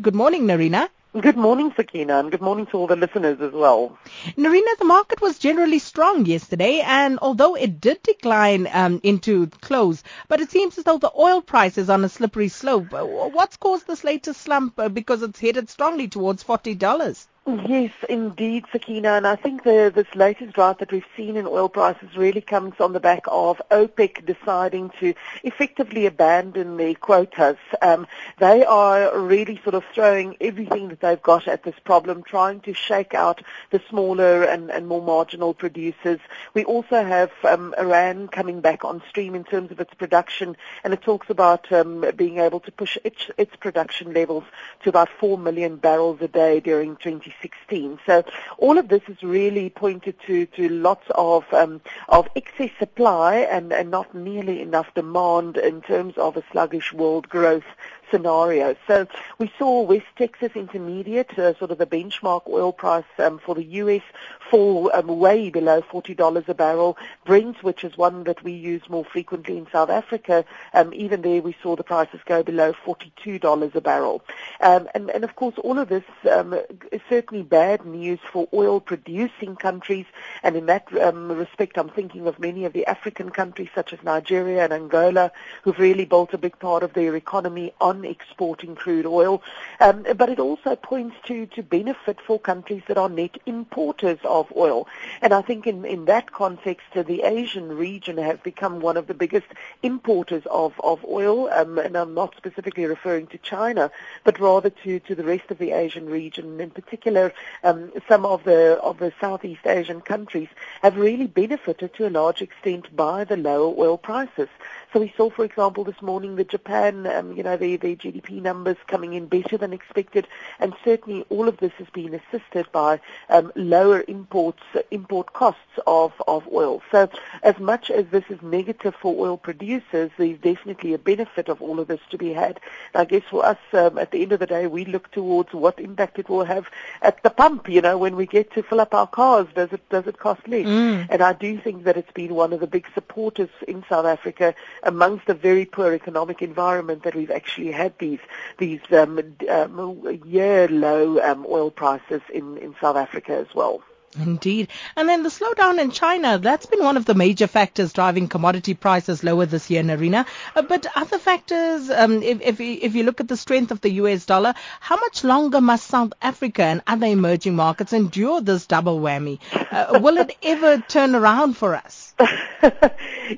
Good morning, Nerina. Good morning, Sakina, and good morning to all the listeners as well. Nerina, the market was generally strong yesterday, and although it did decline um, into close, but it seems as though the oil price is on a slippery slope. What's caused this latest slump? Because it's headed strongly towards $40. Yes, indeed, Sakina. And I think the, this latest drought that we've seen in oil prices really comes on the back of OPEC deciding to effectively abandon their quotas. Um, they are really sort of throwing everything that they've got at this problem, trying to shake out the smaller and, and more marginal producers. We also have um, Iran coming back on stream in terms of its production, and it talks about um, being able to push its, its production levels to about 4 million barrels a day during 20 2016. So all of this is really pointed to, to lots of um, of excess supply and, and not nearly enough demand in terms of a sluggish world growth scenario. So we saw West Texas Intermediate, uh, sort of the benchmark oil price um, for the U.S., fall um, way below $40 a barrel. Brent, which is one that we use more frequently in South Africa, um, even there we saw the prices go below $42 a barrel. Um, and, and, of course, all of this um, is certainly bad news for oil-producing countries. And in that um, respect, I'm thinking of many of the African countries such as Nigeria and Angola, who've really built a big part of their economy on exporting crude oil, um, but it also points to, to benefit for countries that are net importers of oil. And I think in, in that context, the Asian region has become one of the biggest importers of, of oil, um, and I'm not specifically referring to China, but rather to, to the rest of the Asian region. In particular, um, some of the, of the Southeast Asian countries have really benefited to a large extent by the lower oil prices. So we saw, for example, this morning that Japan, um, you know, their, their GDP numbers coming in better than expected, and certainly all of this has been assisted by um, lower imports, import costs of, of oil. So as much as this is negative for oil producers, there's definitely a benefit of all of this to be had. And I guess for us, um, at the end of the day, we look towards what impact it will have at the pump. You know, when we get to fill up our cars, does it does it cost less? Mm. And I do think that it's been one of the big supporters in South Africa amongst a very poor economic environment that we've actually had these these um, um, year low um, oil prices in, in South Africa as well. Indeed. And then the slowdown in China, that's been one of the major factors driving commodity prices lower this year, Nerina. Uh, but other factors, um, if, if, if you look at the strength of the US dollar, how much longer must South Africa and other emerging markets endure this double whammy? Uh, will it ever turn around for us?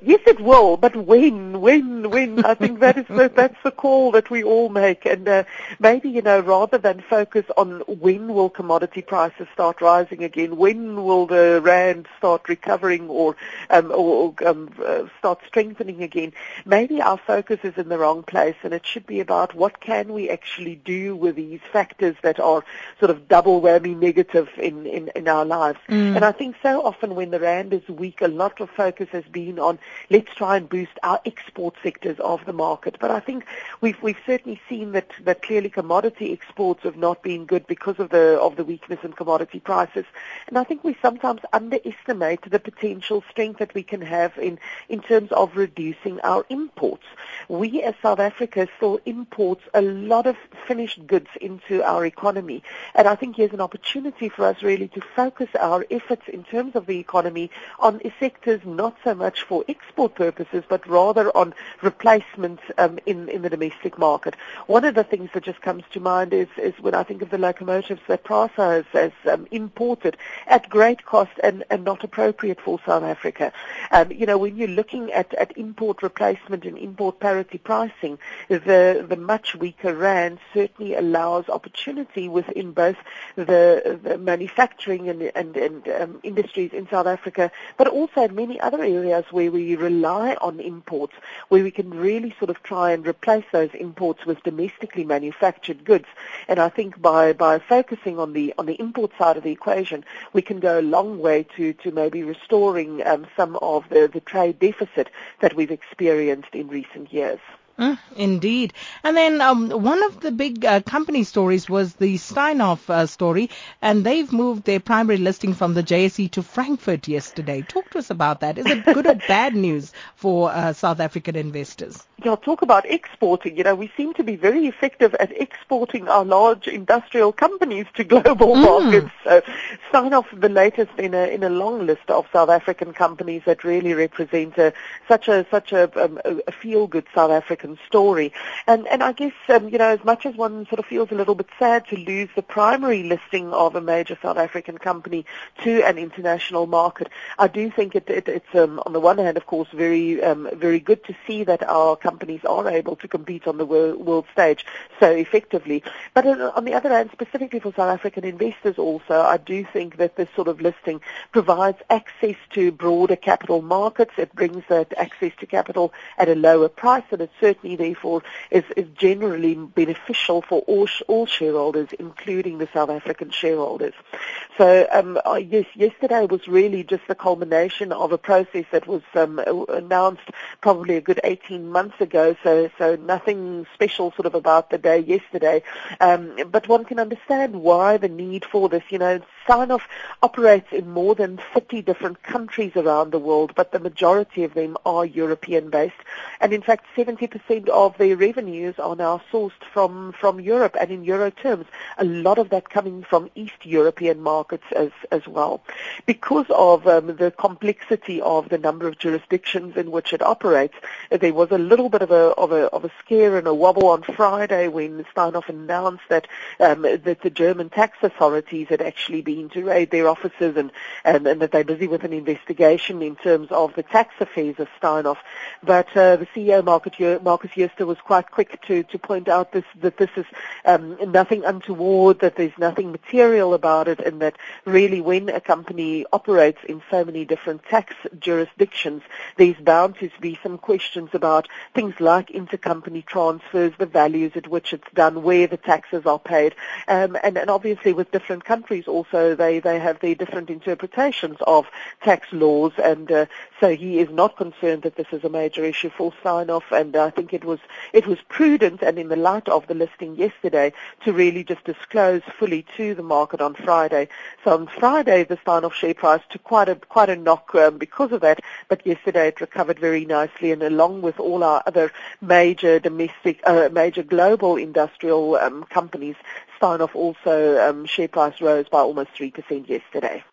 yes, it will, but when, when, when? I think that is the, that's the call that we all make, and uh, maybe you know, rather than focus on when will commodity prices start rising again, when will the rand start recovering or um, or um, uh, start strengthening again, maybe our focus is in the wrong place, and it should be about what can we actually do with these factors that are sort of double whammy negative in in, in our lives. Mm. And I think so often when the rand is weak, a lot of focus has been on let's try and boost our export sectors of the market. But I think we've we've certainly seen that that clearly commodity exports have not been good because of the of the weakness in commodity prices. And I think we sometimes underestimate the potential strength that we can have in in terms of reducing our imports. We as South Africa still imports a lot of finished goods into our economy. And I think here's an opportunity for us really to focus our efforts in terms of the economy on sectors not so much for export purposes, but rather on replacement um, in, in the domestic market. One of the things that just comes to mind is, is when I think of the locomotives that PRASA has, has um, imported at great cost and, and not appropriate for South Africa. Um, you know, when you're looking at, at import replacement and import parity pricing, the, the much weaker rand certainly allows opportunity within both the, the manufacturing and, and, and um, industries in South Africa, but also in many other areas where we rely on imports, where we can really sort of try and replace those imports with domestically manufactured goods. And I think by, by focusing on the on the import side of the equation, we can go a long way to, to maybe restoring um, some of the, the trade deficit that we've experienced in recent years. Mm, indeed. And then um, one of the big uh, company stories was the Steinhoff uh, story, and they've moved their primary listing from the JSE to Frankfurt yesterday. Talk to us about that. Is it good or bad news for uh, South African investors? Yeah, talk about exporting. You know, we seem to be very effective at exporting our large industrial companies to global mm. markets. So Steinhoff, the latest in a in a long list of South African companies that really represent a, such a such a, um, a feel good South African story. And and I guess um, you know as much as one sort of feels a little bit sad to lose the primary listing of a major South African company to an international market, I do think it, it, it's um, on the one hand, of course, very um, very good to see that our companies are able to compete on the world, world stage so effectively. But on the other hand, specifically for South African investors, also, I do think that this sort of listing provides access to broader capital markets. It brings that access to capital at a lower price, and it certainly certainly therefore is, is generally beneficial for all, all shareholders, including the South African shareholders. So um, yes, yesterday was really just the culmination of a process that was um, announced probably a good 18 months ago. So so nothing special sort of about the day yesterday, um, but one can understand why the need for this. You know, Steinhoff operates in more than 50 different countries around the world, but the majority of them are European based, and in fact 70% percent of their revenues are now sourced from, from Europe and in euro terms. A lot of that coming from East European markets as, as well. Because of um, the complexity of the number of jurisdictions in which it operates, there was a little bit of a, of a, of a scare and a wobble on Friday when Steinhoff announced that, um, that the German tax authorities had actually been to raid their offices and, and, and that they're busy with an investigation in terms of the tax affairs of Steinhoff. But uh, the CEO, Market, Markus Jooste was quite quick to, to point out this, that this is um, nothing untoward, that there's nothing material about it, and that really when a company operates in so many different tax jurisdictions, there's bound to be some questions about things like intercompany transfers, the values at which it's done, where the taxes are paid, um, and, and obviously with different countries also they, they have their different interpretations of tax laws, and uh, so he is not concerned that this is a major issue for Steinhoff, and I think it was it was prudent and in the light of the listing yesterday to really just disclose fully to the market on Friday. So on Friday the Steinhoff share price took quite a quite a knock um, because of that, but yesterday it recovered very nicely and along with all our other major domestic uh, major global industrial um, companies, Steinhoff also um, share price rose by almost 3% yesterday.